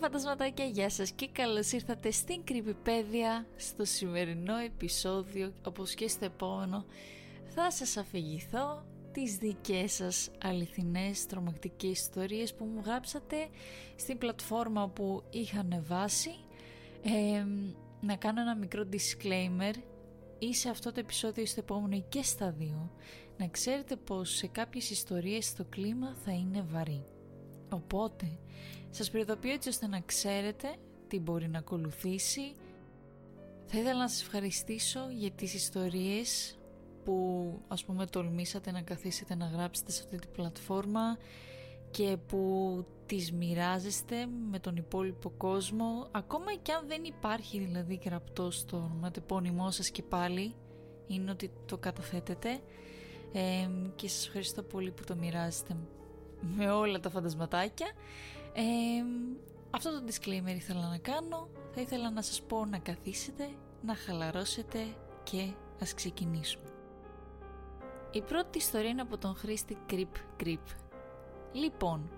φαντασματάκια, γεια σας και καλώς ήρθατε στην Κρυπηπέδια στο σημερινό επεισόδιο, όπως και στο επόμενο, θα σας αφηγηθώ τις δικές σας αληθινές τρομακτικές ιστορίες που μου γράψατε στην πλατφόρμα που είχα ανεβάσει. Ε, να κάνω ένα μικρό disclaimer ή σε αυτό το επεισόδιο ή στο επόμενο και στα δύο, να ξέρετε πως σε κάποιες ιστορίες το κλίμα θα είναι βαρύ. Οπότε, σας προειδοποιώ έτσι ώστε να ξέρετε τι μπορεί να ακολουθήσει. Θα ήθελα να σας ευχαριστήσω για τις ιστορίες που ας πούμε τολμήσατε να καθίσετε να γράψετε σε αυτή την πλατφόρμα και που τις μοιράζεστε με τον υπόλοιπο κόσμο ακόμα και αν δεν υπάρχει δηλαδή γραπτό στο ονοματεπώνυμό σας και πάλι είναι ότι το καταθέτετε ε, και σας ευχαριστώ πολύ που το μοιράζετε με όλα τα φαντασματάκια ε, αυτό το disclaimer ήθελα να κάνω. Θα ήθελα να σας πω να καθίσετε να χαλαρώσετε και ας ξεκινήσουμε. Η πρώτη ιστορία είναι από τον χρήστη Creep Creep Λοιπόν,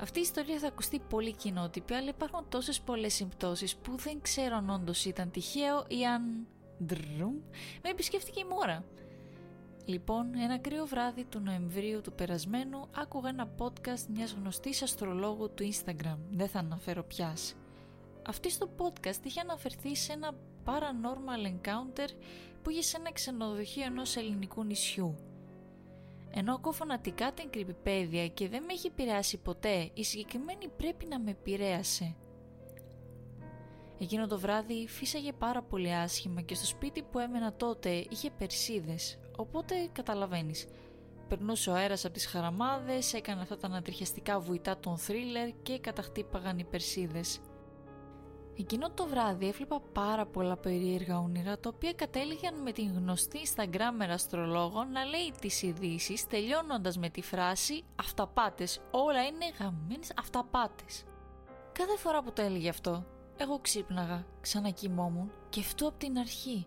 αυτή η ιστορία θα ακουστεί πολύ κοινότυπη, αλλά υπάρχουν τόσες πολλές συμπτώσεις που δεν ξέρω αν όντως ήταν τυχαίο ή αν... Δρρουμ, με επισκέφτηκε η μόρα. Λοιπόν, ένα κρύο βράδυ του Νοεμβρίου του περασμένου άκουγα ένα podcast μιας γνωστής αστρολόγου του Instagram. Δεν θα αναφέρω ποιας. Αυτή στο podcast είχε αναφερθεί σε ένα paranormal encounter που είχε σε ένα ξενοδοχείο ενός ελληνικού νησιού. Ενώ ακούω φανατικά την κρυπηπέδια και δεν με έχει επηρεάσει ποτέ, η συγκεκριμένη πρέπει να με επηρέασε. Εκείνο το βράδυ φύσαγε πάρα πολύ άσχημα και στο σπίτι που έμενα τότε είχε περσίδες, οπότε καταλαβαίνεις. Περνούσε ο αέρας από τις χαραμάδες, έκανε αυτά τα ανατριχιαστικά βουητά των θρίλερ και καταχτύπαγαν οι περσίδες. Εκείνο το βράδυ έβλεπα πάρα πολλά περίεργα όνειρα τα οποία κατέληγαν με την γνωστή Instagrammer αστρολόγο να λέει τις ειδήσεις τελειώνοντας με τη φράση «Αυταπάτες, όλα είναι γαμμένες αυταπάτες». Κάθε φορά που το έλεγε αυτό, εγώ ξύπναγα, ξανακοιμόμουν και αυτό από την αρχή.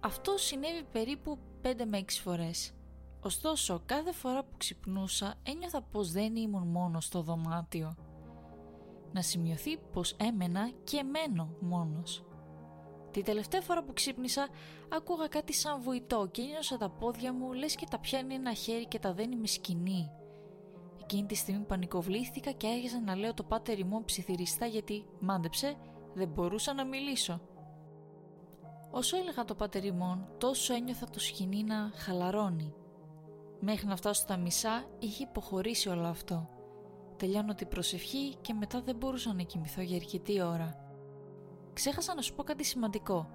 Αυτό συνέβη περίπου 5 με 6 φορές. Ωστόσο, κάθε φορά που ξυπνούσα ένιωθα πως δεν ήμουν μόνος στο δωμάτιο να σημειωθεί πως έμενα και μένω μόνος. Τη τελευταία φορά που ξύπνησα άκουγα κάτι σαν βουητό και ένιωσα τα πόδια μου λες και τα πιάνει ένα χέρι και τα δένει με σκηνή. Εκείνη τη στιγμή πανικοβλήθηκα και άρχισα να λέω το πάτερ μου ψιθυριστά γιατί μάντεψε δεν μπορούσα να μιλήσω. Όσο έλεγα το πάτερ τόσο ένιωθα το σκηνή να χαλαρώνει. Μέχρι να φτάσω στα μισά είχε υποχωρήσει όλο αυτό. Τελειώνω την προσευχή και μετά δεν μπορούσα να κοιμηθώ για αρκετή ώρα. Ξέχασα να σου πω κάτι σημαντικό.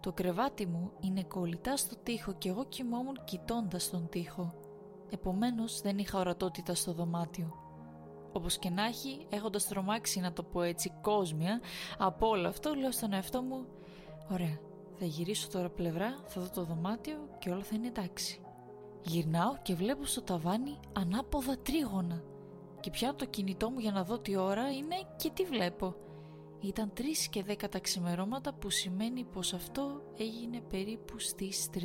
Το κρεβάτι μου είναι κολλητά στο τοίχο και εγώ κοιμόμουν κοιτώντας τον τοίχο. Επομένως δεν είχα ορατότητα στο δωμάτιο. Όπως και να έχει, έχοντας τρομάξει να το πω έτσι κόσμια, από όλο αυτό λέω στον εαυτό μου «Ωραία, θα γυρίσω τώρα πλευρά, θα δω το δωμάτιο και όλα θα είναι εντάξει». Γυρνάω και βλέπω στο ταβάνι ανάποδα τρίγωνα και πιάνω το κινητό μου για να δω τι ώρα είναι και τι βλέπω. Ήταν 3 και 10 τα ξημερώματα που σημαίνει πως αυτό έγινε περίπου στις 3.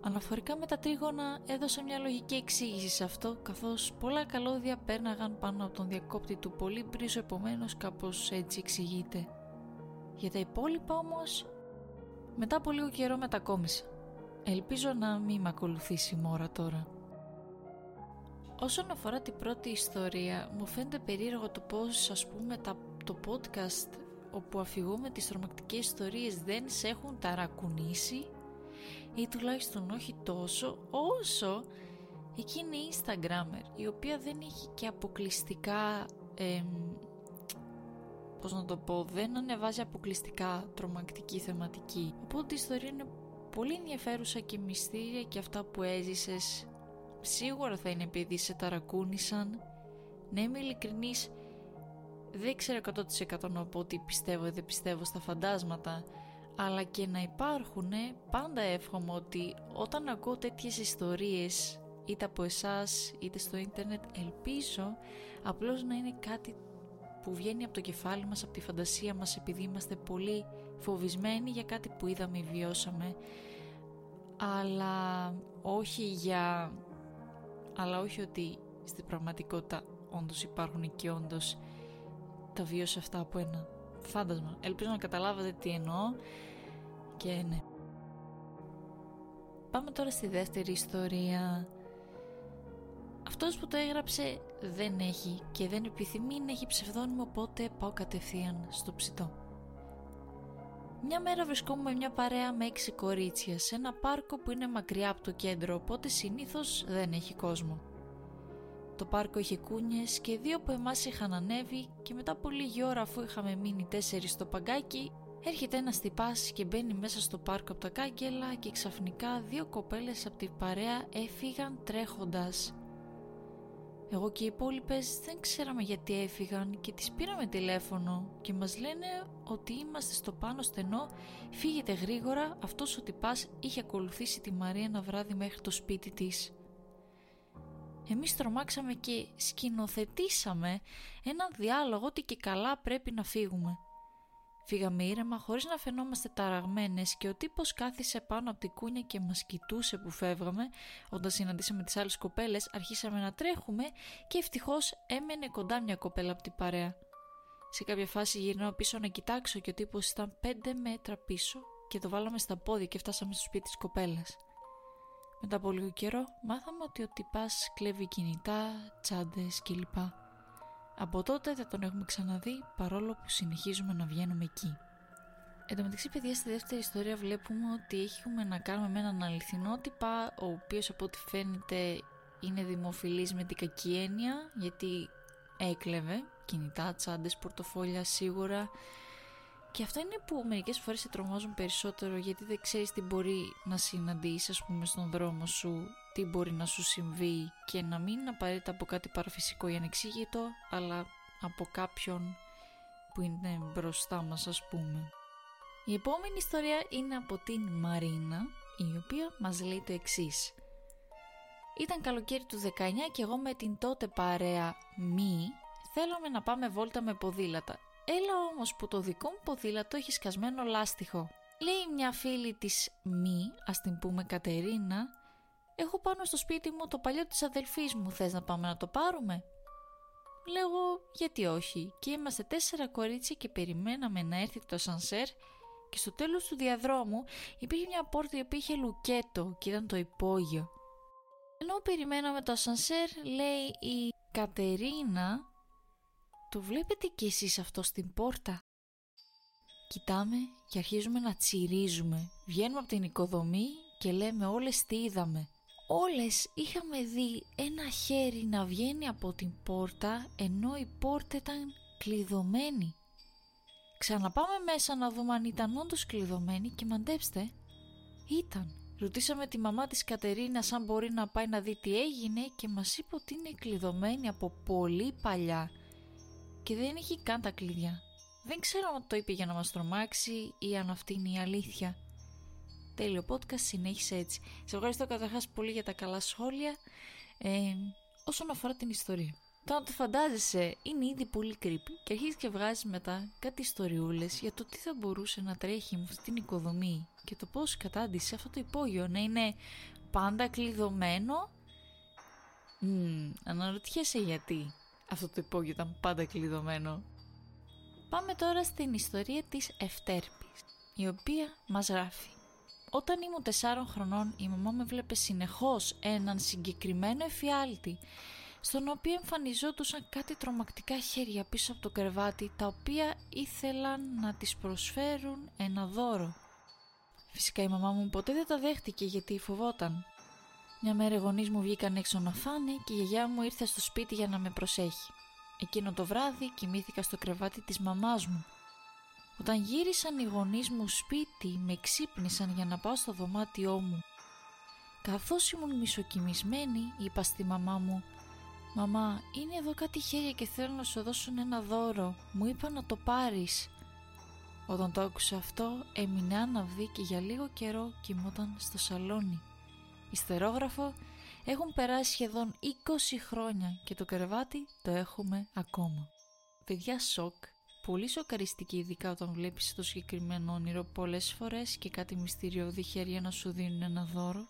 Αναφορικά με τα τρίγωνα έδωσα μια λογική εξήγηση σε αυτό καθώς πολλά καλώδια πέρναγαν πάνω από τον διακόπτη του πολύ μπρίζο επομένως κάπως έτσι εξηγείται. Για τα υπόλοιπα όμως μετά από λίγο καιρό μετακόμισα. Ελπίζω να μην με ακολουθήσει η μόρα τώρα. Όσον αφορά την πρώτη ιστορία, μου φαίνεται περίεργο το πώς ας πούμε τα, το podcast όπου αφηγούμε τις τρομακτικές ιστορίες δεν σε έχουν ταρακουνήσει ή τουλάχιστον όχι τόσο όσο εκείνη η Instagrammer η οποία δεν έχει και αποκλειστικά ε, πώς να το πω δεν ανεβάζει αποκλειστικά τρομακτική θεματική οπότε η ιστορία είναι πολύ ενδιαφέρουσα και μυστήρια και αυτά που έζησες σίγουρα θα είναι επειδή σε ταρακούνησαν. Να είμαι ειλικρινής, δεν ξέρω 100% να πω ότι πιστεύω ή δεν πιστεύω στα φαντάσματα, αλλά και να υπάρχουν, πάντα εύχομαι ότι όταν ακούω τέτοιες ιστορίες, είτε από εσάς είτε στο ίντερνετ, ελπίζω απλώς να είναι κάτι που βγαίνει από το κεφάλι μας, από τη φαντασία μας, επειδή είμαστε πολύ φοβισμένοι για κάτι που είδαμε ή βιώσαμε, αλλά όχι για αλλά όχι ότι στην πραγματικότητα όντως υπάρχουν και όντως τα βίωσε αυτά από ένα φάντασμα. Ελπίζω να καταλάβατε τι εννοώ και ναι. Πάμε τώρα στη δεύτερη ιστορία. Αυτός που το έγραψε δεν έχει και δεν επιθυμεί να έχει ψευδόνυμο οπότε πάω κατευθείαν στο ψητό. Μια μέρα βρισκόμουν μια παρέα με έξι κορίτσια σε ένα πάρκο που είναι μακριά από το κέντρο οπότε συνήθως δεν έχει κόσμο. Το πάρκο είχε κούνιες και δύο από εμάς είχαν ανέβει και μετά από λίγη ώρα αφού είχαμε μείνει τέσσερις στο παγκάκι έρχεται ένας τυπάς και μπαίνει μέσα στο πάρκο από τα κάγκελα και ξαφνικά δύο κοπέλες από την παρέα έφυγαν τρέχοντας. Εγώ και οι υπόλοιπες δεν ξέραμε γιατί έφυγαν και τις πήραμε τηλέφωνο και μας λένε ότι είμαστε στο πάνω στενό, φύγετε γρήγορα, αυτός ο τυπάς είχε ακολουθήσει τη Μαρία ένα βράδυ μέχρι το σπίτι της. Εμείς τρομάξαμε και σκηνοθετήσαμε έναν διάλογο ότι και καλά πρέπει να φύγουμε. Φύγαμε ήρεμα χωρίς να φαινόμαστε ταραγμένες και ο τύπος κάθισε πάνω από την κούνια και μας κοιτούσε που φεύγαμε. Όταν συναντήσαμε τις άλλες κοπέλες αρχίσαμε να τρέχουμε και ευτυχώς έμενε κοντά μια κοπέλα από την παρέα. Σε κάποια φάση γυρνάω πίσω να κοιτάξω και ο τύπος ήταν 5 μέτρα πίσω και το βάλαμε στα πόδια και φτάσαμε στο σπίτι της κοπέλας. Μετά από λίγο καιρό μάθαμε ότι ο τυπάς κλέβει κινητά, τσάντες κλπ. Από τότε δεν τον έχουμε ξαναδεί παρόλο που συνεχίζουμε να βγαίνουμε εκεί. Εν τω μεταξύ παιδιά στη δεύτερη ιστορία βλέπουμε ότι έχουμε να κάνουμε με έναν αληθινό τυπά ο οποίος από ό,τι φαίνεται είναι δημοφιλής με την κακή έννοια γιατί έκλεβε κινητά, τσάντες, πορτοφόλια σίγουρα και αυτό είναι που μερικές φορές σε τρομάζουν περισσότερο γιατί δεν ξέρεις τι μπορεί να συναντήσεις ας πούμε στον δρόμο σου, τι μπορεί να σου συμβεί και να μην απαραίτητα από κάτι παραφυσικό ή ανεξήγητο αλλά από κάποιον που είναι μπροστά μας ας πούμε. Η επόμενη ιστορία είναι από την Μαρίνα η οποία μας λέει το εξής. Ήταν καλοκαίρι του 19 και εγώ με την τότε παρέα μη θέλαμε να πάμε βόλτα με ποδήλατα Έλα όμως που το δικό μου ποδήλατο έχει σκασμένο λάστιχο. Λέει μια φίλη της μη, ας την πούμε Κατερίνα, έχω πάνω στο σπίτι μου το παλιό της αδελφής μου, θες να πάμε να το πάρουμε; Λέγω γιατί όχι και είμαστε τέσσερα κορίτσια και περιμέναμε να έρθει το σανσέρ και στο τέλος του διαδρόμου υπήρχε μια πόρτα η οποία είχε λουκέτο και ήταν το υπόγειο. Ενώ περιμέναμε το σανσέρ λέει η Κατερίνα το βλέπετε κι εσείς αυτό στην πόρτα; Κοιτάμε και αρχίζουμε να τσιρίζουμε. Βγαίνουμε από την οικοδομή και λέμε όλες τι είδαμε. Όλες είχαμε δει ένα χέρι να βγαίνει από την πόρτα ενώ η πόρτα ήταν κλειδωμένη. Ξαναπάμε μέσα να δούμε αν ήταν όντως κλειδωμένη και μαντέψτε, ήταν. Ρωτήσαμε τη μαμά της Κατερίνας αν μπορεί να πάει να δει τι έγινε και μας είπε ότι είναι κλειδωμένη από πολύ παλιά και δεν έχει καν τα κλειδιά. Δεν ξέρω αν το είπε για να μας τρομάξει ή αν αυτή είναι η αλήθεια. Τέλειο podcast, συνέχισε έτσι. Σε ευχαριστώ καταρχάς πολύ για τα καλά σχόλια ε, όσον αφορά την ιστορία. Τώρα το φαντάζεσαι είναι ήδη πολύ creepy και αρχίζεις και βγάζεις μετά κάτι ιστοριούλες για το τι θα μπορούσε να τρέχει με αυτή την οικοδομή και το πώς κατάντησε αυτό το υπόγειο να είναι πάντα κλειδωμένο. Mm, αναρωτιέσαι γιατί αυτό το υπόγειο ήταν πάντα κλειδωμένο. Πάμε τώρα στην ιστορία της Ευτέρπης, η οποία μας γράφει. Όταν ήμουν τεσσάρων χρονών η μαμά με βλέπε συνεχώς έναν συγκεκριμένο εφιάλτη στον οποίο εμφανιζόντουσαν κάτι τρομακτικά χέρια πίσω από το κρεβάτι τα οποία ήθελαν να της προσφέρουν ένα δώρο. Φυσικά η μαμά μου ποτέ δεν τα δέχτηκε γιατί φοβόταν. Μια μέρα οι γονείς μου βγήκαν έξω να φάνε και η γιαγιά μου ήρθε στο σπίτι για να με προσέχει. Εκείνο το βράδυ κοιμήθηκα στο κρεβάτι της μαμάς μου. Όταν γύρισαν οι γονείς μου σπίτι με ξύπνησαν για να πάω στο δωμάτιό μου. Καθώς ήμουν μισοκοιμισμένη είπα στη μαμά μου «Μαμά, είναι εδώ κάτι χέρια και θέλω να σου δώσουν ένα δώρο. Μου είπα να το πάρεις». Όταν το άκουσα αυτό έμεινε άναυδη και για λίγο καιρό κοιμόταν στο σαλόνι. Ιστερόγραφο έχουν περάσει σχεδόν 20 χρόνια και το κρεβάτι το έχουμε ακόμα. Παιδιά σοκ, πολύ σοκαριστική ειδικά όταν βλέπεις το συγκεκριμένο όνειρο πολλές φορές και κάτι μυστηριώδη χέρια να σου δίνουν ένα δώρο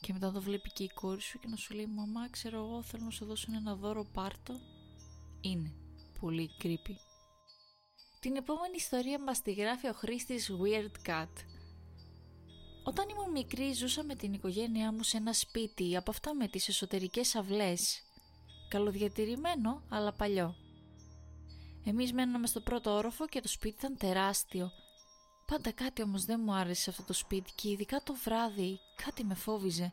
και μετά το βλέπει και η κόρη σου και να σου λέει «Μαμά, ξέρω εγώ, θέλω να σου δώσω ένα δώρο, πάρτο». Είναι πολύ creepy. Την επόμενη ιστορία μας τη γράφει ο Χρήστης Weird Cat. Όταν ήμουν μικρή ζούσα με την οικογένειά μου σε ένα σπίτι από αυτά με τις εσωτερικές αυλές. Καλοδιατηρημένο αλλά παλιό. Εμείς μέναμε στο πρώτο όροφο και το σπίτι ήταν τεράστιο. Πάντα κάτι όμως δεν μου άρεσε σε αυτό το σπίτι και ειδικά το βράδυ κάτι με φόβιζε.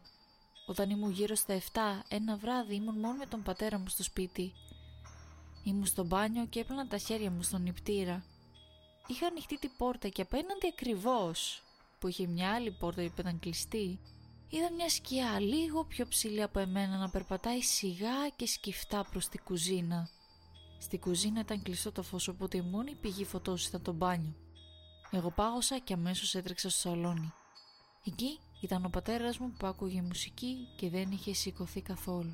Όταν ήμουν γύρω στα 7, ένα βράδυ ήμουν μόνο με τον πατέρα μου στο σπίτι. Ήμουν στο μπάνιο και έπλανα τα χέρια μου στον νηπτήρα. Είχα ανοιχτή την πόρτα και απέναντι ακριβώς, που είχε μια άλλη πόρτα που ήταν κλειστή, είδα μια σκιά λίγο πιο ψηλή από εμένα να περπατάει σιγά και σκυφτά προς την κουζίνα. Στη κουζίνα ήταν κλειστό το φως οπότε η μόνη πηγή φωτός ήταν το μπάνιο. Εγώ πάγωσα και αμέσως έτρεξα στο σαλόνι. Εκεί ήταν ο πατέρας μου που άκουγε μουσική και δεν είχε σηκωθεί καθόλου.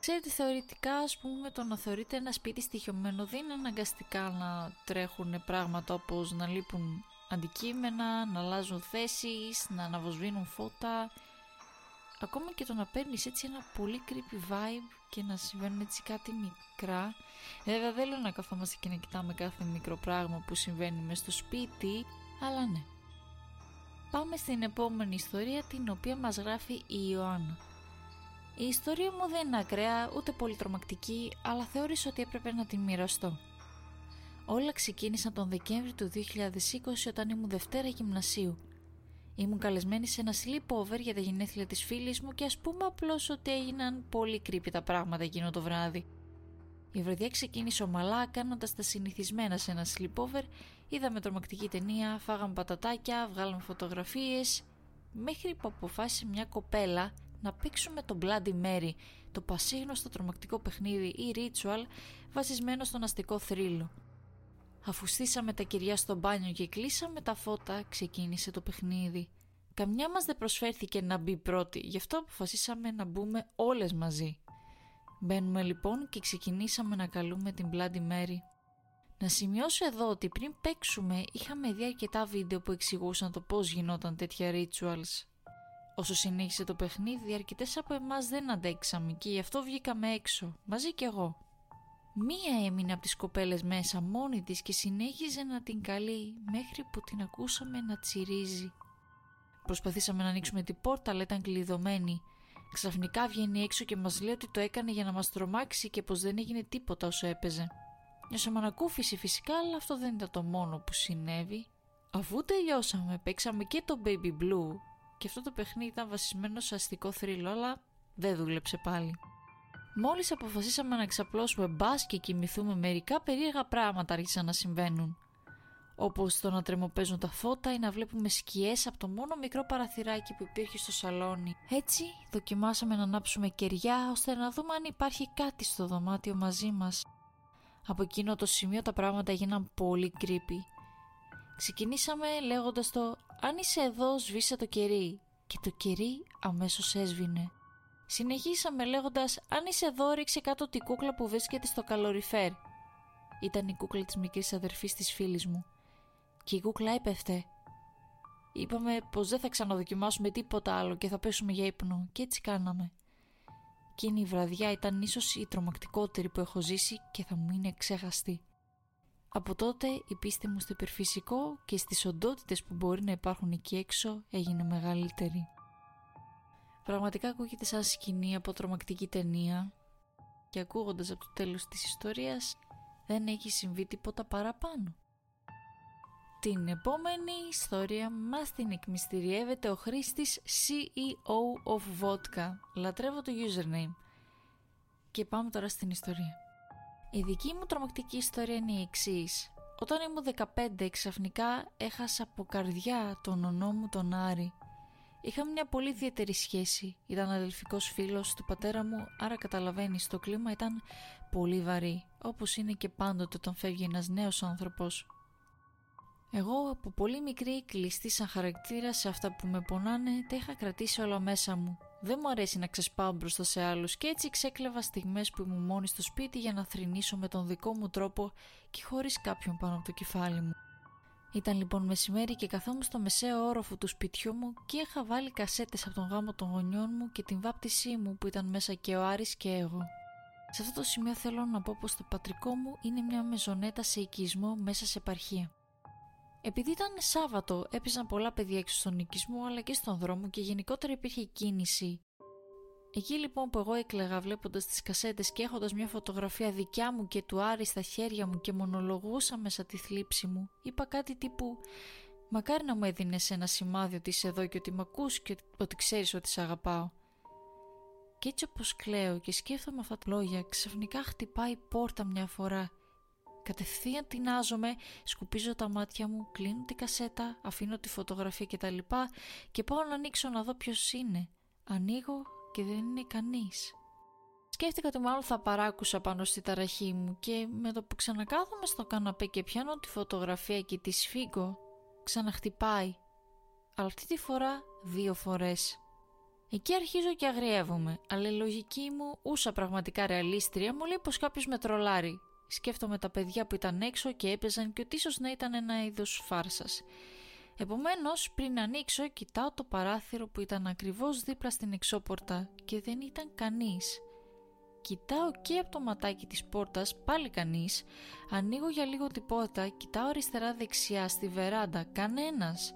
Ξέρετε, θεωρητικά, ας πούμε, το να θεωρείτε ένα σπίτι στοιχειωμένο δεν είναι αναγκαστικά να τρέχουν πράγματα όπως να λείπουν αντικείμενα, να αλλάζουν θέσεις, να αναβοσβήνουν φώτα. Ακόμα και το να παίρνεις έτσι ένα πολύ creepy vibe και να συμβαίνουν έτσι κάτι μικρά. Βέβαια δεν λέω να καθόμαστε και να κοιτάμε κάθε μικρό πράγμα που συμβαίνει μες στο σπίτι, αλλά ναι. Πάμε στην επόμενη ιστορία την οποία μας γράφει η Ιωάννα. Η ιστορία μου δεν είναι ακραία ούτε πολύ τρομακτική, αλλά θεώρησα ότι έπρεπε να την μοιραστώ. Όλα ξεκίνησαν τον Δεκέμβρη του 2020 όταν ήμουν Δευτέρα Γυμνασίου. Ήμουν καλεσμένη σε ένα sleepover για τα γενέθλια της φίλης μου και ας πούμε απλώς ότι έγιναν πολύ κρύπη τα πράγματα εκείνο το βράδυ. Η βραδιά ξεκίνησε ομαλά κάνοντας τα συνηθισμένα σε ένα sleepover, είδαμε τρομακτική ταινία, φάγαμε πατατάκια, βγάλαμε φωτογραφίες, μέχρι που αποφάσισε μια κοπέλα να παίξουμε το Bloody Mary, το πασίγνωστο τρομακτικό παιχνίδι ή ritual βασισμένο στον αστικό θρύλο. Αφού στήσαμε τα κυριά στο μπάνιο και κλείσαμε τα φώτα, ξεκίνησε το παιχνίδι. Καμιά μας δεν προσφέρθηκε να μπει πρώτη, γι' αυτό αποφασίσαμε να μπούμε όλες μαζί. Μπαίνουμε λοιπόν και ξεκινήσαμε να καλούμε την Bloody Mary. Να σημειώσω εδώ ότι πριν παίξουμε είχαμε δει αρκετά βίντεο που εξηγούσαν το πώς γινόταν τέτοια rituals. Όσο συνέχισε το παιχνίδι, αρκετές από εμάς δεν αντέξαμε και γι' αυτό βγήκαμε έξω, μαζί κι εγώ. Μία έμεινε από τις κοπέλες μέσα μόνη της και συνέχιζε να την καλεί μέχρι που την ακούσαμε να τσιρίζει. Προσπαθήσαμε να ανοίξουμε την πόρτα αλλά ήταν κλειδωμένη. Ξαφνικά βγαίνει έξω και μας λέει ότι το έκανε για να μας τρομάξει και πως δεν έγινε τίποτα όσο έπαιζε. Νιώσαμε ανακούφιση φυσικά αλλά αυτό δεν ήταν το μόνο που συνέβη. Αφού τελειώσαμε παίξαμε και το Baby Blue και αυτό το παιχνίδι ήταν βασισμένο σε αστικό θρύλο αλλά δεν δούλεψε πάλι. Μόλις αποφασίσαμε να ξαπλώσουμε μπας και κοιμηθούμε μερικά περίεργα πράγματα άρχισαν να συμβαίνουν. Όπως το να τρεμοπαίζουν τα φώτα ή να βλέπουμε σκιές από το μόνο μικρό παραθυράκι που υπήρχε στο σαλόνι. Έτσι δοκιμάσαμε να ανάψουμε κεριά ώστε να δούμε αν υπάρχει κάτι στο δωμάτιο μαζί μας. Από εκείνο το σημείο τα πράγματα έγιναν πολύ creepy. Ξεκινήσαμε λέγοντας το «Αν είσαι εδώ σβήσε το κερί» και το κερί αμέσως έσβηνε. Συνεχίσαμε λέγοντας «Αν είσαι εδώ ρίξε κάτω την κούκλα που βρίσκεται στο καλοριφέρ». Ήταν η κούκλα της μικρής αδερφής της φίλης μου. Και η κούκλα έπεφτε. Είπαμε πως δεν θα ξαναδοκιμάσουμε τίποτα άλλο και θα πέσουμε για ύπνο και έτσι κάναμε. Εκείνη η βραδιά ήταν ίσως η τρομακτικότερη που έχω ζήσει και θα μου είναι ξεχαστή. Από τότε η πίστη μου στο υπερφυσικό και στις οντότητες που μπορεί να υπάρχουν εκεί έξω έγινε μεγαλύτερη. Πραγματικά ακούγεται σαν σκηνή από τρομακτική ταινία και ακούγοντας από το τέλος της ιστορίας δεν έχει συμβεί τίποτα παραπάνω. Την επόμενη ιστορία μας την εκμυστηριεύεται ο χρήστης CEO of Vodka. Λατρεύω το username. Και πάμε τώρα στην ιστορία. Η δική μου τρομακτική ιστορία είναι η εξής. Όταν ήμουν 15 ξαφνικά έχασα από καρδιά τον ονό μου τον Άρη Είχαμε μια πολύ ιδιαίτερη σχέση. Ήταν αδελφικός φίλος του πατέρα μου, άρα καταλαβαίνεις το κλίμα ήταν πολύ βαρύ, όπως είναι και πάντοτε όταν φεύγει ένας νέος άνθρωπος. Εγώ από πολύ μικρή κλειστή σαν χαρακτήρα σε αυτά που με πονάνε τα είχα κρατήσει όλα μέσα μου. Δεν μου αρέσει να ξεσπάω μπροστά σε άλλους και έτσι ξέκλεβα στιγμές που ήμουν μόνη στο σπίτι για να θρυνήσω με τον δικό μου τρόπο και χωρίς κάποιον πάνω από το κεφάλι μου. Ήταν λοιπόν μεσημέρι και καθόμουν στο μεσαίο όροφο του σπιτιού μου και είχα βάλει κασέτες από τον γάμο των γονιών μου και την βάπτισή μου που ήταν μέσα και ο Άρης και εγώ. Σε αυτό το σημείο θέλω να πω πως το πατρικό μου είναι μια μεζονέτα σε οικισμό μέσα σε επαρχία. Επειδή ήταν Σάββατο, έπαιζαν πολλά παιδιά έξω στον οικισμό αλλά και στον δρόμο και γενικότερα υπήρχε κίνηση. Εκεί λοιπόν που εγώ έκλαιγα βλέποντας τις κασέτες και έχοντας μια φωτογραφία δικιά μου και του Άρη στα χέρια μου και μονολογούσα μέσα τη θλίψη μου, είπα κάτι τύπου Μακάρι να μου έδινες ένα σημάδι ότι είσαι εδώ και ότι με ακούς και ότι ξέρεις ότι σε αγαπάω. Και έτσι όπως κλαίω και σκέφτομαι αυτά τα λόγια, ξαφνικά χτυπάει η πόρτα μια φορά. Κατευθείαν τεινάζομαι, σκουπίζω τα μάτια μου, κλείνω την κασέτα, αφήνω τη φωτογραφία κτλ. Και, και πάω να ανοίξω να δω ποιος είναι. Ανοίγω και δεν είναι κανείς. Σκέφτηκα ότι μάλλον θα παράκουσα πάνω στη ταραχή μου και με το που ξανακάθομαι στο καναπέ και πιάνω τη φωτογραφία και τη σφίγγω, ξαναχτυπάει. Αλλά αυτή τη φορά δύο φορές. Εκεί αρχίζω και αγριεύομαι, αλλά η λογική μου, ούσα πραγματικά ρεαλίστρια, μου λέει πως κάποιος με τρολάρει. Σκέφτομαι τα παιδιά που ήταν έξω και έπαιζαν και ότι ίσως να ήταν ένα είδος φάρσας. Επομένως, πριν ανοίξω, κοιτάω το παράθυρο που ήταν ακριβώς δίπλα στην εξώπορτα και δεν ήταν κανείς. Κοιτάω και από το ματάκι της πόρτας, πάλι κανείς. Ανοίγω για λίγο την πόρτα, κοιτάω αριστερά δεξιά στη βεράντα, κανένας.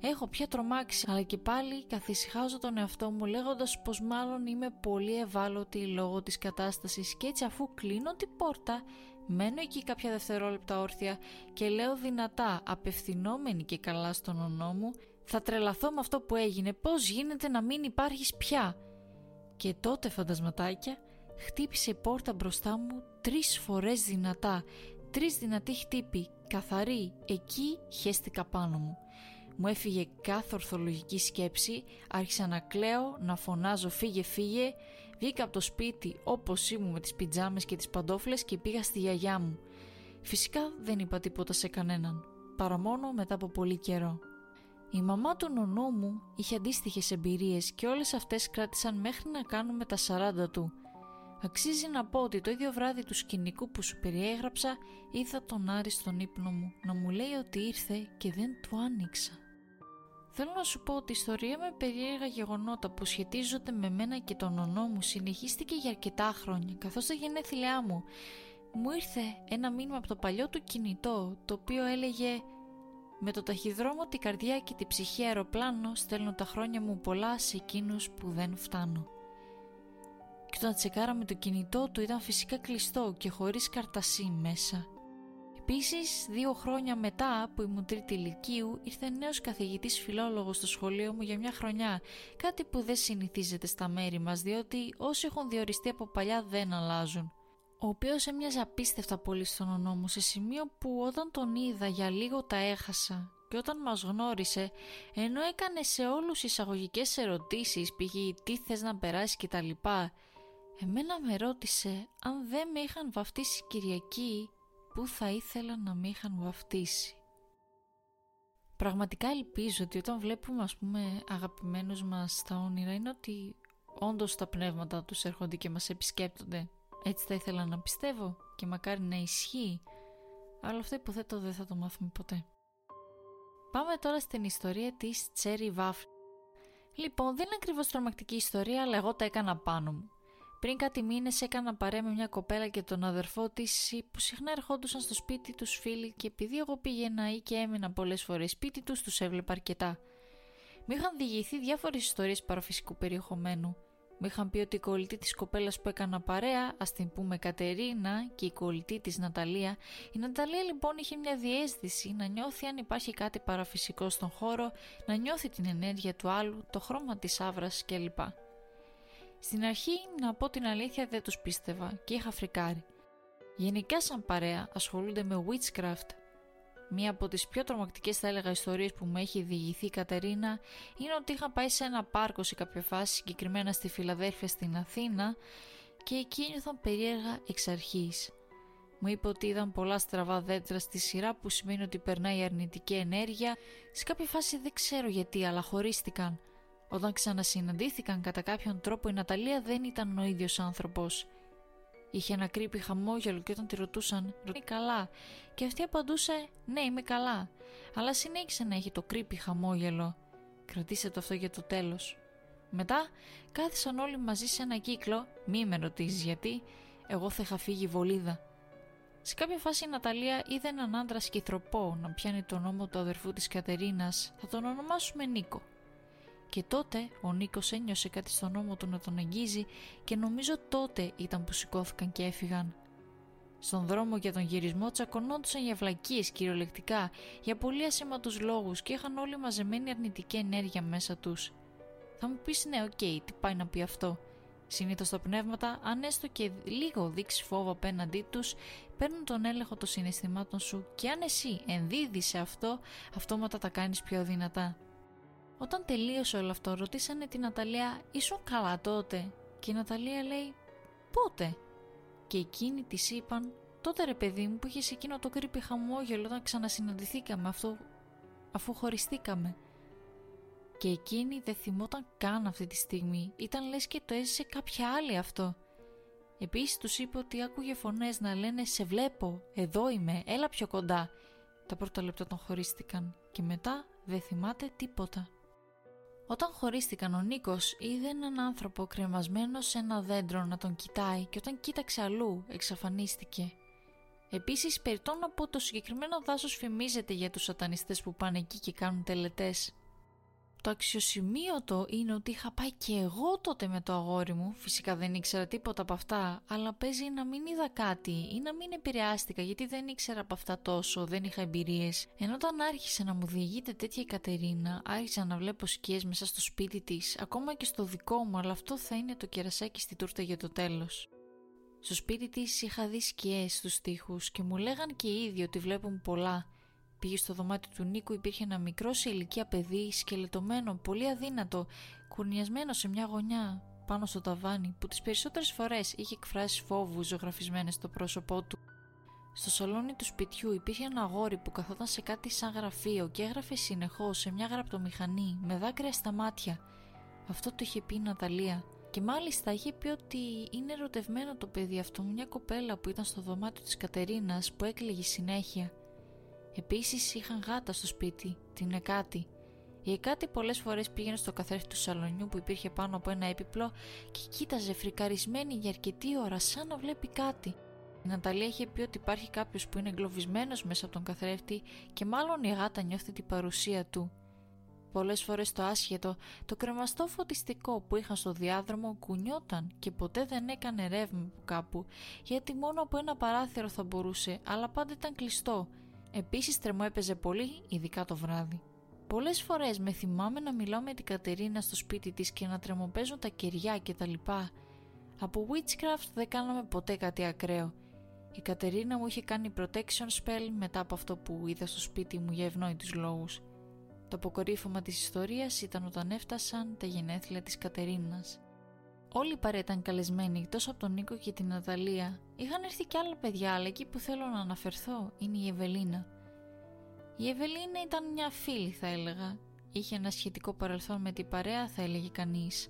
Έχω πια τρομάξει, αλλά και πάλι καθησυχάζω τον εαυτό μου λέγοντας πως μάλλον είμαι πολύ ευάλωτη λόγω της κατάστασης και έτσι αφού κλείνω την πόρτα μένω εκεί κάποια δευτερόλεπτα όρθια και λέω δυνατά, απευθυνόμενη και καλά στον ονό μου θα τρελαθώ με αυτό που έγινε, πώς γίνεται να μην υπάρχεις πια. Και τότε φαντασματάκια χτύπησε η πόρτα μπροστά μου τρεις φορές δυνατά, τρεις δυνατοί χτύπη, καθαρή, εκεί χέστηκα πάνω μου. Μου έφυγε κάθε ορθολογική σκέψη, άρχισα να κλαίω, να φωνάζω φύγε φύγε, βγήκα από το σπίτι όπως ήμουν με τις πιτζάμες και τις παντόφλες και πήγα στη γιαγιά μου. Φυσικά δεν είπα τίποτα σε κανέναν, παρά μόνο μετά από πολύ καιρό. Η μαμά του νονού μου είχε αντίστοιχες εμπειρίες και όλες αυτές κράτησαν μέχρι να κάνουμε τα 40 του. Αξίζει να πω ότι το ίδιο βράδυ του σκηνικού που σου περιέγραψα είδα τον Άρη στον ύπνο μου να μου λέει ότι ήρθε και δεν του άνοιξα. Θέλω να σου πω ότι η ιστορία με περίεργα γεγονότα που σχετίζονται με μένα και τον ονό μου συνεχίστηκε για αρκετά χρόνια καθώς τα γενέθλιά μου μου ήρθε ένα μήνυμα από το παλιό του κινητό το οποίο έλεγε «Με το ταχυδρόμο, την καρδιά και την ψυχή αεροπλάνο στέλνω τα χρόνια μου πολλά σε εκείνους που δεν φτάνω». Και όταν τσεκάραμε το κινητό του ήταν φυσικά κλειστό και χωρίς καρτασί μέσα. Επίσης, δύο χρόνια μετά που ήμουν τρίτη ηλικίου, ήρθε νέος καθηγητής φιλόλογος στο σχολείο μου για μια χρονιά. Κάτι που δεν συνηθίζεται στα μέρη μας, διότι όσοι έχουν διοριστεί από παλιά δεν αλλάζουν. Ο οποίος έμοιαζε απίστευτα πολύ στον ονό μου, σε σημείο που όταν τον είδα για λίγο τα έχασα. Και όταν μας γνώρισε, ενώ έκανε σε όλους εισαγωγικές ερωτήσεις, π.χ. τι θες να περάσεις κτλ. Εμένα με ρώτησε αν δεν με είχαν βαφτίσει Κυριακή που θα ήθελα να με είχαν βαφτίσει. Πραγματικά ελπίζω ότι όταν βλέπουμε ας πούμε αγαπημένους μας στα όνειρα είναι ότι όντως τα πνεύματα τους έρχονται και μας επισκέπτονται. Έτσι θα ήθελα να πιστεύω και μακάρι να ισχύει. Αλλά αυτό υποθέτω δεν θα το μάθουμε ποτέ. Πάμε τώρα στην ιστορία της Cherry Waffle. Λοιπόν, δεν είναι ακριβώς τρομακτική ιστορία, αλλά εγώ τα έκανα πάνω μου. Πριν κάτι μήνες έκανα παρέα με μια κοπέλα και τον αδερφό της που συχνά ερχόντουσαν στο σπίτι τους φίλοι και επειδή εγώ πήγαινα ή και έμεινα πολλές φορές σπίτι τους, τους έβλεπα αρκετά. Μου είχαν διηγηθεί διάφορες ιστορίες παραφυσικού περιεχομένου. Μου είχαν πει ότι η κολλητή της κοπέλας που έκανα παρέα, ας την πούμε Κατερίνα, και η κολλητή της Ναταλία, η Ναταλία λοιπόν είχε μια διέστηση να νιώθει αν υπάρχει κάτι παραφυσικό στον χώρο, να νιώθει την ενέργεια του άλλου, το χρώμα της άβρας κλπ. Στην αρχή, να πω την αλήθεια, δεν τους πίστευα και είχα φρικάρει. Γενικά σαν παρέα ασχολούνται με witchcraft. Μία από τις πιο τρομακτικές θα έλεγα ιστορίες που μου έχει διηγηθεί η Κατερίνα είναι ότι είχα πάει σε ένα πάρκο σε κάποια φάση συγκεκριμένα στη Φιλαδέρφια στην Αθήνα και εκεί ένιωθαν περίεργα εξ αρχής. Μου είπε ότι είδαν πολλά στραβά δέντρα στη σειρά που σημαίνει ότι περνάει αρνητική ενέργεια. Σε κάποια φάση δεν ξέρω γιατί αλλά χωρίστηκαν. Όταν ξανασυναντήθηκαν κατά κάποιον τρόπο η Ναταλία δεν ήταν ο ίδιος άνθρωπος. Είχε ένα κρύπη χαμόγελο και όταν τη ρωτούσαν «Είμαι καλά» και αυτή απαντούσε «Ναι είμαι καλά» αλλά συνέχισε να έχει το κρύπη χαμόγελο. Κρατήστε το αυτό για το τέλος. Μετά κάθισαν όλοι μαζί σε ένα κύκλο, μη με ρωτήσεις γιατί, εγώ θα είχα φύγει βολίδα. Σε κάποια φάση η Ναταλία είδε έναν άντρα σκυθροπό να πιάνει τον ώμο του αδερφού της Κατερίνας, θα τον ονομάσουμε Νίκο. Και τότε ο Νίκος ένιωσε κάτι στον ώμο του να τον αγγίζει και νομίζω τότε ήταν που σηκώθηκαν και έφυγαν. Στον δρόμο για τον γυρισμό τσακωνόντουσαν για βλακίες κυριολεκτικά, για πολύ ασήμαντους λόγους και είχαν όλοι μαζεμένη αρνητική ενέργεια μέσα τους. Θα μου πεις ναι, οκ, τι πάει να πει αυτό. Συνήθως τα πνεύματα, αν έστω και λίγο δείξει φόβο απέναντί τους, παίρνουν τον έλεγχο των συναισθημάτων σου και αν εσύ ενδίδεις σε αυτό, αυτόματα τα κάνεις πιο δυνατά. Όταν τελείωσε όλο αυτό, ρωτήσανε την Ναταλία, ήσουν καλά τότε; Και η Ναταλία λέει, πότε; Και εκείνοι της είπαν, τότε ρε παιδί μου που είχες εκείνο το κρύπη χαμόγελο όταν ξανασυναντηθήκαμε αυτό, αφού χωριστήκαμε. Και εκείνη δεν θυμόταν καν αυτή τη στιγμή, ήταν λες και το έζησε κάποια άλλη αυτό. Επίσης τους είπε ότι άκουγε φωνές να λένε «Σε βλέπω, εδώ είμαι, έλα πιο κοντά». Τα πρώτα λεπτά τον χωρίστηκαν και μετά δεν θυμάται τίποτα. Όταν χωρίστηκαν ο Νίκος είδε έναν άνθρωπο κρεμασμένο σε ένα δέντρο να τον κοιτάει και όταν κοίταξε αλλού εξαφανίστηκε. Επίσης περιττό να πω το συγκεκριμένο δάσος φημίζεται για τους σατανιστές που πάνε εκεί και κάνουν τελετές. Το αξιοσημείωτο είναι ότι είχα πάει και εγώ τότε με το αγόρι μου, φυσικά δεν ήξερα τίποτα από αυτά, αλλά παίζει να μην είδα κάτι ή να μην επηρεάστηκα γιατί δεν ήξερα από αυτά τόσο, δεν είχα εμπειρίες. Ενώ όταν άρχισε να μου διηγείται τέτοια η Κατερίνα, άρχισα να βλέπω σκιές μέσα στο σπίτι της, ακόμα και στο δικό μου, αλλά αυτό θα είναι το κερασάκι στη τούρτα για το τέλος. Στο σπίτι της είχα δει σκιές στους τοίχους και μου λέγαν και οι ίδιοι ότι βλέπουν πολλά Πήγε στο δωμάτιο του Νίκου, υπήρχε ένα μικρό σε ηλικία παιδί, σκελετωμένο, πολύ αδύνατο, κουρνιασμένο σε μια γωνιά πάνω στο ταβάνι, που τις περισσότερες φορές είχε εκφράσει φόβους ζωγραφισμένες στο πρόσωπό του. Στο σαλόνι του σπιτιού υπήρχε ένα αγόρι που καθόταν σε κάτι σαν γραφείο και έγραφε συνεχώς σε μια γραπτομηχανή με δάκρυα στα μάτια. Αυτό το είχε πει η Ναταλία. Και μάλιστα είχε πει ότι είναι ερωτευμένο το παιδί αυτό με μια κοπέλα που ήταν στο δωμάτιο της Κατερίνας που έκλαιγε συνέχεια. Επίσης είχαν γάτα στο σπίτι, την Εκάτη. Η Εκάτη πολλές φορές πήγαινε στο καθρέφτη του σαλονιού που υπήρχε πάνω από ένα έπιπλο και κοίταζε φρικαρισμένη για αρκετή ώρα σαν να βλέπει κάτι. Η Ναταλία είχε πει ότι υπάρχει κάποιος που είναι εγκλωβισμένος μέσα από τον καθρέφτη και μάλλον η γάτα νιώθει την παρουσία του. Πολλές φορές το άσχετο, το κρεμαστό φωτιστικό που είχαν στο διάδρομο κουνιόταν και ποτέ δεν έκανε ρεύμα από κάπου, γιατί μόνο από ένα παράθυρο θα μπορούσε, αλλά πάντα ήταν κλειστό Επίσης τρεμό έπαιζε πολύ, ειδικά το βράδυ. Πολλές φορές με θυμάμαι να μιλάω με την Κατερίνα στο σπίτι της και να τρεμοπαίζουν τα κεριά κτλ. Από witchcraft δεν κάναμε ποτέ κάτι ακραίο. Η Κατερίνα μου είχε κάνει protection spell μετά από αυτό που είδα στο σπίτι μου για ευνόητους λόγους. Το αποκορύφωμα της ιστορίας ήταν όταν έφτασαν τα γενέθλια της Κατερίνας. Όλη η παρέα ήταν καλεσμένοι εκτός από τον Νίκο και την Ναταλία. Είχαν έρθει και άλλα παιδιά, αλλά εκεί που θέλω να αναφερθώ είναι η Ευελίνα. Η Ευελίνα ήταν μια φίλη, θα έλεγα. Είχε ένα σχετικό παρελθόν με την παρέα, θα έλεγε κανείς.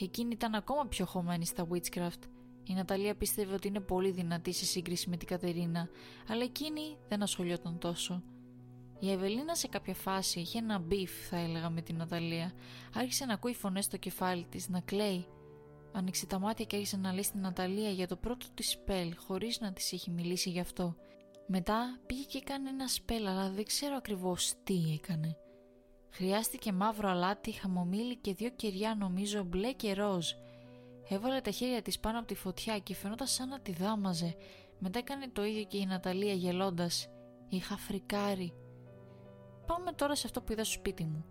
Εκείνη ήταν ακόμα πιο χωμένη στα Witchcraft. Η Ναταλία πίστευε ότι είναι πολύ δυνατή σε σύγκριση με την Κατερίνα, αλλά εκείνη δεν ασχολιόταν τόσο. Η Ευελίνα σε κάποια φάση είχε ένα beef, θα έλεγα, με την Ναταλία. Άρχισε να ακούει φωνές στο κεφάλι της, να κλαίει. Άνοιξε τα μάτια και άρχισε να λέει στην Ναταλία για το πρώτο της σπέλ, χωρίς να της έχει μιλήσει γι' αυτό. Μετά πήγε και έκανε ένα σπέλ, αλλά δεν ξέρω ακριβώς τι έκανε. Χρειάστηκε μαύρο αλάτι, χαμομήλι και δύο κεριά, νομίζω μπλε και ροζ. Έβαλε τα χέρια της πάνω από τη φωτιά και φαινόταν σαν να τη δάμαζε. Μετά έκανε το ίδιο και η Ναταλία γελώντας. Είχα φρικάρει. Πάμε τώρα σε αυτό που είδα στο σπίτι μου.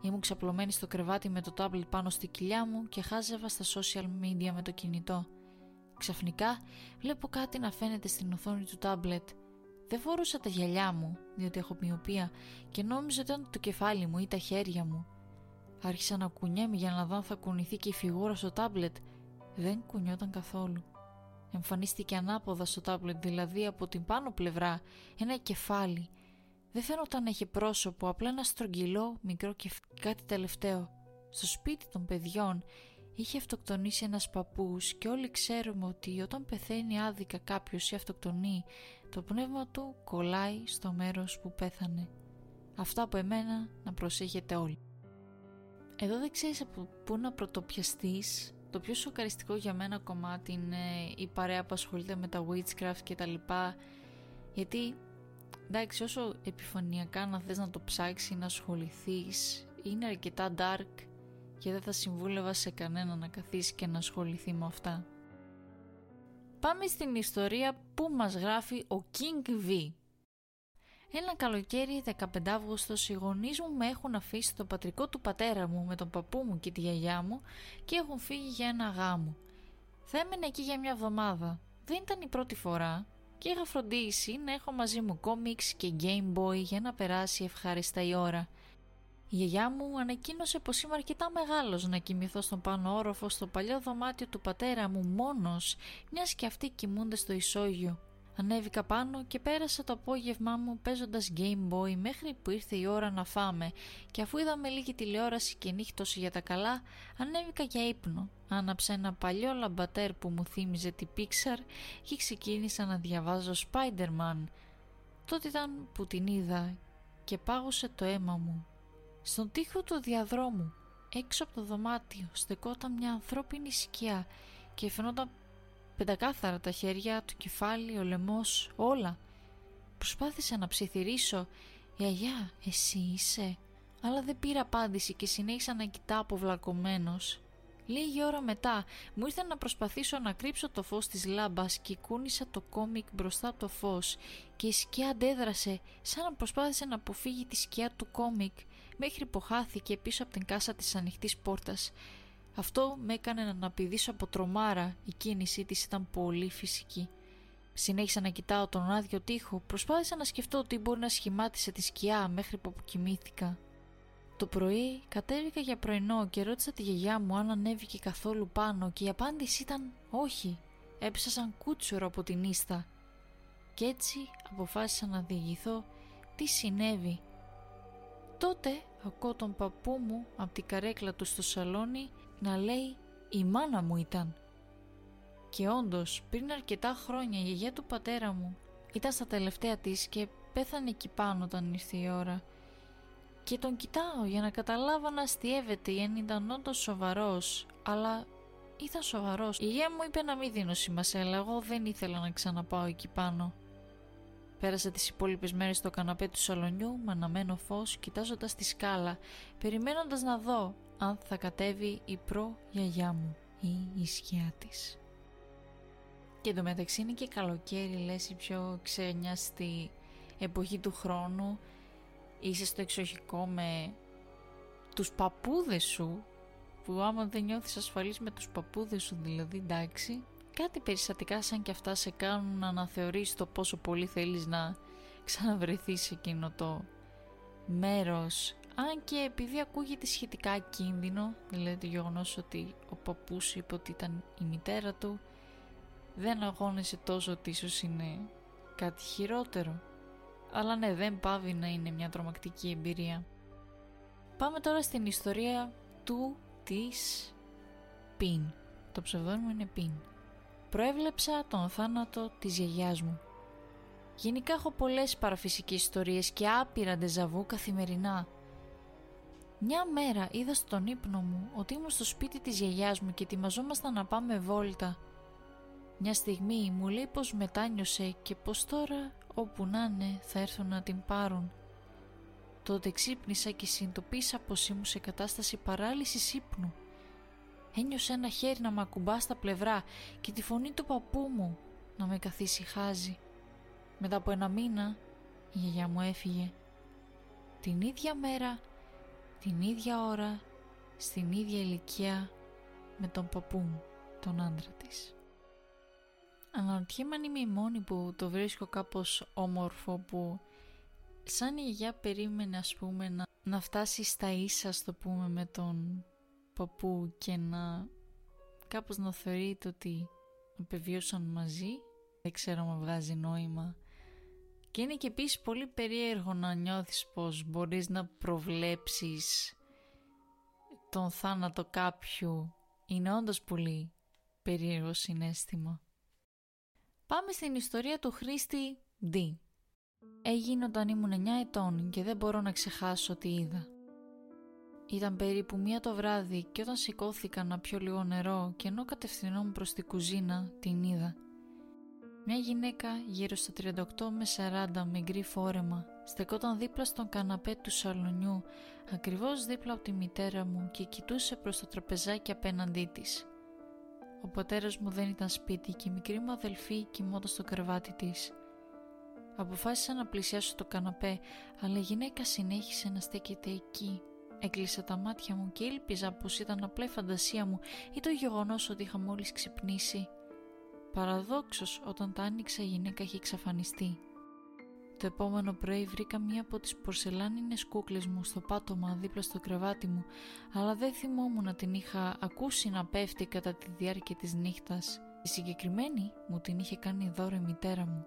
Ήμουν ξαπλωμένη στο κρεβάτι με το τάμπλετ πάνω στη κοιλιά μου και χάζευα στα social media με το κινητό. Ξαφνικά βλέπω κάτι να φαίνεται στην οθόνη του τάμπλετ. Δεν φορούσα τα γυαλιά μου, διότι έχω μοιοπία και νόμιζα ότι ήταν το κεφάλι μου ή τα χέρια μου. Άρχισα να κουνιέμαι για να δω αν θα κουνηθεί και η φιγούρα στο τάμπλετ. Δεν κουνιόταν καθόλου. Εμφανίστηκε ανάποδα στο τάμπλετ, δηλαδή από την πάνω πλευρά, ένα κεφάλι δεν φαίνονταν να έχει πρόσωπο, απλά ένα στρογγυλό μικρό και κάτι τελευταίο. Στο σπίτι των παιδιών είχε αυτοκτονήσει ένας παππούς και όλοι ξέρουμε ότι όταν πεθαίνει άδικα κάποιος ή αυτοκτονεί, το πνεύμα του κολλάει στο μέρος που πέθανε. Αυτά από εμένα να προσέχετε όλοι. Εδώ δεν ξέρεις από πού να πρωτοπιαστείς. Το το πιο σοκαριστικό για μένα κομμάτι είναι η παρέα που ασχολείται με τα witchcraft και τα λοιπά γιατί εντάξει όσο επιφανειακά να θες να το ψάξεις να ασχοληθείς, είναι αρκετά dark και δεν θα συμβούλευα σε κανένα να καθίσει και να ασχοληθεί με αυτά. Πάμε στην ιστορία που μας γράφει ο King V. Ένα καλοκαίρι 15 Αύγουστος οι γονείς μου με έχουν αφήσει το πατρικό του πατέρα μου με τον παππού μου και τη γιαγιά μου και έχουν φύγει για ένα γάμο. Θα έμενε εκεί για μια εβδομάδα. Δεν ήταν η πρώτη φορά και είχα φροντίσει να έχω μαζί μου κόμιξ και Game Boy για να περάσει ευχάριστα η ώρα. Η γιαγιά μου ανακοίνωσε πως είμαι αρκετά μεγάλος να κοιμηθώ στον πάνω όροφο στο παλιό δωμάτιο του πατέρα μου μόνος, μιας και αυτοί κοιμούνται στο ισόγειο. Ανέβηκα πάνω και πέρασα το απόγευμά μου παίζοντας Game Boy μέχρι που ήρθε η ώρα να φάμε και αφού είδαμε λίγη τηλεόραση και νύχτωση για τα καλά, ανέβηκα για ύπνο. Άναψα ένα παλιό λαμπατέρ που μου θύμιζε την Pixar και ξεκίνησα να διαβάζω Spider-Man. Τότε ήταν που την είδα και πάγωσε το αίμα μου. Στον τοίχο του διαδρόμου, έξω από το δωμάτιο, στεκόταν μια ανθρώπινη σκιά και φαινόταν πεντακάθαρα τα χέρια, το κεφάλι, ο λαιμός, όλα. Προσπάθησα να ψιθυρίσω «Γιαγιά, εσύ είσαι» αλλά δεν πήρα απάντηση και συνέχισα να κοιτάω αποβλακωμένος. Λίγη ώρα μετά μου ήρθε να προσπαθήσω να κρύψω το φως της λάμπας και κούνησα το κόμικ μπροστά από το φως και η σκιά αντέδρασε σαν να προσπάθησε να αποφύγει τη σκιά του κόμικ μέχρι που χάθηκε πίσω από την κάσα της ανοιχτής πόρτας. Αυτό με έκανε να αναπηδήσω από τρομάρα, η κίνησή της ήταν πολύ φυσική. Συνέχισα να κοιτάω τον άδειο τοίχο, προσπάθησα να σκεφτώ τι μπορεί να σχημάτισε τη σκιά μέχρι που αποκοιμήθηκα. Το πρωί κατέβηκα για πρωινό και ρώτησα τη γιαγιά μου αν ανέβηκε καθόλου πάνω και η απάντηση ήταν όχι. Έπεσα σαν κούτσουρο από την ίστα. Κι έτσι αποφάσισα να διηγηθώ τι συνέβη. Τότε ακούω τον παππού μου από την καρέκλα του στο σαλόνι να λέει «Η μάνα μου ήταν». Και όντως πριν αρκετά χρόνια η γιαγιά του πατέρα μου ήταν στα τελευταία της και πέθανε εκεί πάνω όταν ήρθε η ώρα. Και τον κοιτάω για να καταλάβω να αστείευεται ή αν ήταν όντως σοβαρός, αλλά ήταν σοβαρός. Η γιαγιά μου είπε να μην δίνω σημασία, αλλά εγώ δεν ήθελα να ξαναπάω εκεί πάνω. Πέρασα τις υπόλοιπες μέρες στο καναπέ του σαλονιού με αναμένο φως κοιτάζοντας τη σκάλα περιμένοντας να δω αν θα κατέβει η προ γιαγιά μου ή η σκιά της. Και εντωμεταξύ είναι και καλοκαίρι λες η πιο ξενιαστή εποχή του χρόνου είσαι στο εξοχικό με τους παππούδες σου που άμα δεν νιώθεις ασφαλής με τους παππούδες σου δηλαδή εντάξει κάτι περιστατικά σαν και αυτά σε κάνουν να αναθεωρήσεις το πόσο πολύ θέλεις να ξαναβρεθείς σε εκείνο το μέρος αν και επειδή ακούγεται σχετικά κίνδυνο δηλαδή το γεγονός ότι ο παππούς είπε ότι ήταν η μητέρα του δεν αγώνεσαι τόσο ότι ίσως είναι κάτι χειρότερο αλλά ναι δεν πάβει να είναι μια τρομακτική εμπειρία Πάμε τώρα στην ιστορία του της Πιν το ψευδόνιμο είναι Πιν προέβλεψα τον θάνατο της γιαγιάς μου. Γενικά έχω πολλές παραφυσικές ιστορίες και άπειρα ντεζαβού καθημερινά. Μια μέρα είδα στον ύπνο μου ότι ήμουν στο σπίτι της γιαγιάς μου και ετοιμαζόμασταν να πάμε βόλτα. Μια στιγμή μου λέει πως μετάνιωσε και πως τώρα όπου να είναι θα έρθουν να την πάρουν. Τότε ξύπνησα και συνειδητοποίησα πως ήμουν σε κατάσταση παράλυσης ύπνου ένιωσε ένα χέρι να με ακουμπά στα πλευρά και τη φωνή του παππού μου να με καθησυχάζει. Μετά από ένα μήνα η γιαγιά μου έφυγε. Την ίδια μέρα, την ίδια ώρα, στην ίδια ηλικία με τον παππού μου, τον άντρα της. Αναρωτιέμαι αν είμαι η μόνη που το βρίσκω κάπως όμορφο που σαν η γιαγιά περίμενε ας πούμε να, να φτάσει στα ίσα στο πούμε με τον παππού και να κάπως να θεωρείται ότι επιβίωσαν μαζί δεν ξέρω αν βγάζει νόημα και είναι και επίσης πολύ περίεργο να νιώθεις πως μπορείς να προβλέψεις τον θάνατο κάποιου είναι όντως πολύ περίεργο συνέστημα Πάμε στην ιστορία του Χρήστη D. Έγινε όταν ήμουν 9 ετών και δεν μπορώ να ξεχάσω τι είδα. Ήταν περίπου μία το βράδυ και όταν σηκώθηκα να πιω λίγο νερό και ενώ κατευθυνόμουν προς την κουζίνα την είδα. Μια γυναίκα γύρω στα 38 με 40 με γκρι φόρεμα στεκόταν δίπλα στον καναπέ του σαλονιού ακριβώς δίπλα από τη μητέρα μου και κοιτούσε προς το τραπεζάκι απέναντί της. Ο πατέρας μου δεν ήταν σπίτι και η μικρή μου αδελφή κοιμόταν στο κρεβάτι της. Αποφάσισα να πλησιάσω το καναπέ, αλλά η γυναίκα συνέχισε να στέκεται εκεί. Έκλεισα τα μάτια μου και ήλπιζα πως ήταν απλά η φαντασία μου ή το γεγονός ότι είχα μόλις ξυπνήσει. Παραδόξως, όταν τα άνοιξα η γυναίκα είχε εξαφανιστεί. Το επόμενο πρωί βρήκα μία από τις πορσελάνινες κούκλες μου στο πάτωμα δίπλα στο κρεβάτι μου, αλλά δεν θυμόμουν να την είχα ακούσει να πέφτει κατά τη διάρκεια της νύχτας. Η συγκεκριμένη μου την είχε κάνει δώρο η μητέρα μου.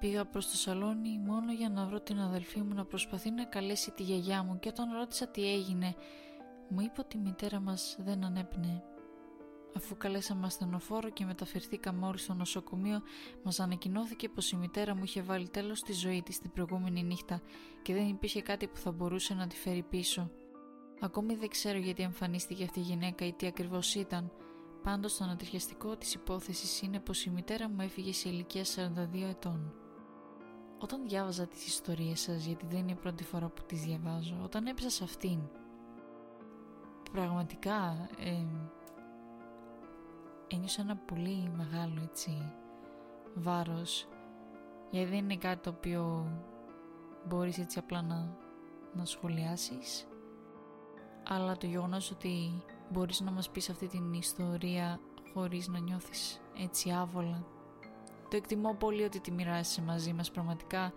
Πήγα προς το σαλόνι μόνο για να βρω την αδελφή μου να προσπαθεί να καλέσει τη γιαγιά μου και όταν ρώτησα τι έγινε, μου είπε ότι η μητέρα μας δεν ανέπνεε. Αφού καλέσαμε ασθενοφόρο και μεταφερθήκαμε όλοι στο νοσοκομείο, μας ανακοινώθηκε πως η μητέρα μου είχε βάλει τέλος στη ζωή της την προηγούμενη νύχτα και δεν υπήρχε κάτι που θα μπορούσε να τη φέρει πίσω. Ακόμη δεν ξέρω γιατί εμφανίστηκε αυτή η γυναίκα ή τι ακριβώς ήταν. Πάντως το ανατριχιαστικό της υπόθεσης είναι πως η μητέρα μου έφυγε σε ηλικία 42 ετών. Όταν διάβαζα τις ιστορίες σας, γιατί δεν είναι η πρώτη φορά που τις διαβάζω, όταν έπεσα σε αυτήν, πραγματικά ε, ένιωσα ένα πολύ μεγάλο έτσι βάρος γιατί δεν είναι κάτι το οποίο μπορείς έτσι απλά να, να σχολιάσεις αλλά το γεγονός ότι μπορείς να μας πεις αυτή την ιστορία χωρίς να νιώθεις έτσι άβολα το εκτιμώ πολύ ότι τη μοιράζεσαι μαζί μας πραγματικά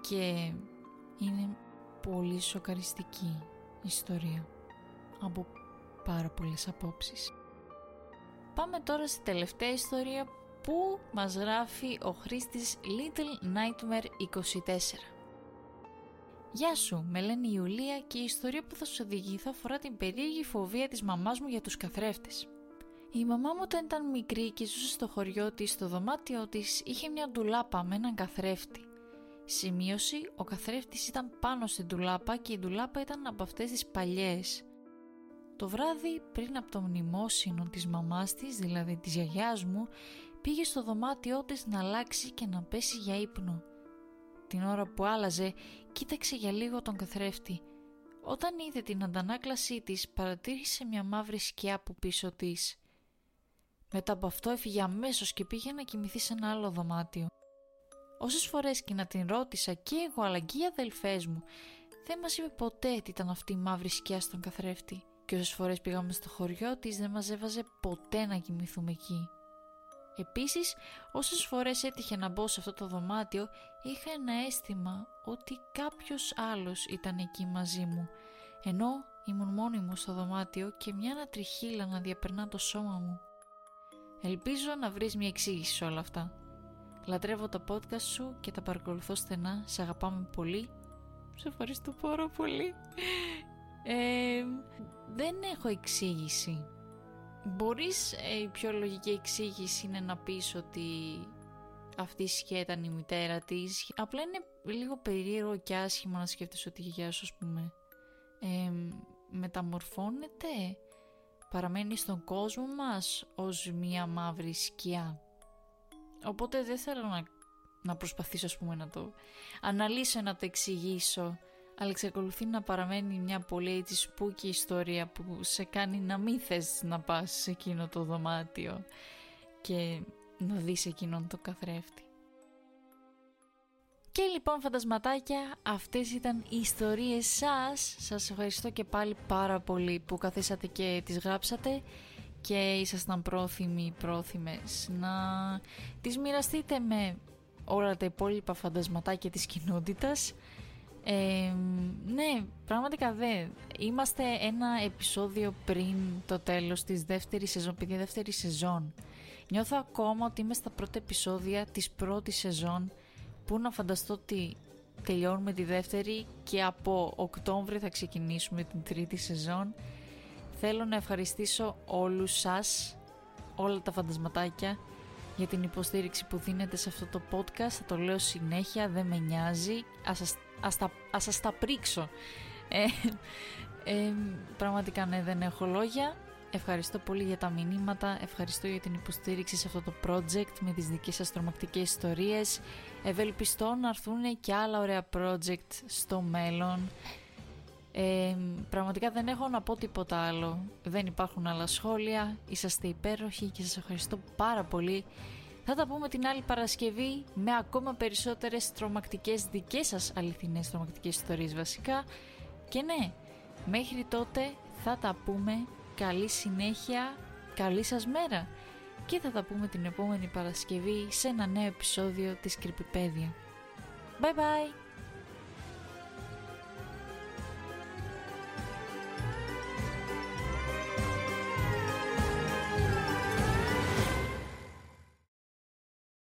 και είναι πολύ σοκαριστική ιστορία από πάρα πολλές απόψεις. Πάμε τώρα στη τελευταία ιστορία που μας γράφει ο χρήστης Little Nightmare 24. Γεια σου, με λένε Ιουλία και η ιστορία που θα σου οδηγηθώ αφορά την περίεργη φοβία της μαμάς μου για τους καθρέφτες. Η μαμά μου όταν ήταν μικρή και ζούσε στο χωριό της, στο δωμάτιό της είχε μια ντουλάπα με έναν καθρέφτη. Σημείωση, ο καθρέφτης ήταν πάνω στην ντουλάπα και η ντουλάπα ήταν από αυτές τις παλιές. Το βράδυ πριν από το μνημόσυνο της μαμάς της, δηλαδή της γιαγιάς μου, πήγε στο δωμάτιό της να αλλάξει και να πέσει για ύπνο. Την ώρα που άλλαζε, κοίταξε για λίγο τον καθρέφτη. Όταν είδε την αντανάκλασή της, παρατήρησε μια μαύρη σκιά από πίσω της. Μετά από αυτό έφυγε αμέσως και πήγε να κοιμηθεί σε ένα άλλο δωμάτιο. Όσες φορές και να την ρώτησα και εγώ αλλά και οι αδελφές μου, δεν μας είπε ποτέ τι ήταν αυτή η μαύρη σκιά στον καθρέφτη και όσες φορές πήγαμε στο χωριό της δεν μας έβαζε ποτέ να κοιμηθούμε εκεί. Επίσης, όσες φορές έτυχε να μπω σε αυτό το δωμάτιο, είχα ένα αίσθημα ότι κάποιος άλλος ήταν εκεί μαζί μου, ενώ ήμουν μόνη μου στο δωμάτιο και μια ανατριχίλα να διαπερνά το σώμα μου. Ελπίζω να βρεις μια εξήγηση σε όλα αυτά. Λατρεύω τα podcast σου και τα παρακολουθώ στενά, σε αγαπάμε πολύ. Σε ευχαριστώ πάρα πολύ. Ε, δεν έχω εξήγηση. Μπορείς, ε, η πιο λογική εξήγηση είναι να πεις ότι αυτή η σκιά ήταν η μητέρα της. Απλά είναι λίγο περίεργο και άσχημα να σκέφτεσαι ότι η γιαγιά σου, ας πούμε, ε, μεταμορφώνεται, παραμένει στον κόσμο μας ως μία μαύρη σκιά. Οπότε δεν θέλω να, να προσπαθήσω, ας πούμε, να το αναλύσω, να το εξηγήσω αλλά εξακολουθεί να παραμένει μια πολύ έτσι σπούκη ιστορία που σε κάνει να μην θες να πας σε εκείνο το δωμάτιο και να δεις εκείνον το καθρέφτη. Και λοιπόν φαντασματάκια, αυτές ήταν οι ιστορίες σας. Σας ευχαριστώ και πάλι πάρα πολύ που καθίσατε και τις γράψατε και ήσασταν πρόθυμοι, πρόθυμες να τις μοιραστείτε με όλα τα υπόλοιπα φαντασματάκια της κοινότητας ναι, πραγματικά δε. Είμαστε ένα επεισόδιο πριν το τέλος της δεύτερης σεζόν, παιδιά δεύτερη σεζόν. Νιώθω ακόμα ότι είμαι στα πρώτα επεισόδια της πρώτης σεζόν που να φανταστώ ότι τελειώνουμε τη δεύτερη και από Οκτώβριο θα ξεκινήσουμε την τρίτη σεζόν. Θέλω να ευχαριστήσω όλους σας, όλα τα φαντασματάκια για την υποστήριξη που δίνετε σε αυτό το podcast. Θα το λέω συνέχεια, δεν με νοιάζει. Ας σας, ας τα, ας σας τα πρίξω Ε, ε, πραγματικά ναι, δεν έχω λόγια. Ευχαριστώ πολύ για τα μηνύματα, ευχαριστώ για την υποστήριξη σε αυτό το project με τις δικές σας τρομακτικές ιστορίες. Ευελπιστώ να έρθουν και άλλα ωραία project στο μέλλον. Ε, πραγματικά δεν έχω να πω τίποτα άλλο. Δεν υπάρχουν άλλα σχόλια. Είσαστε υπέροχοι και σας ευχαριστώ πάρα πολύ. Θα τα πούμε την άλλη Παρασκευή με ακόμα περισσότερες τρομακτικές δικές σας αληθινές τρομακτικές ιστορίες βασικά. Και ναι, μέχρι τότε θα τα πούμε. Καλή συνέχεια, καλή σας μέρα. Και θα τα πούμε την επόμενη Παρασκευή σε ένα νέο επεισόδιο της Κρυπηπέδια. Bye bye!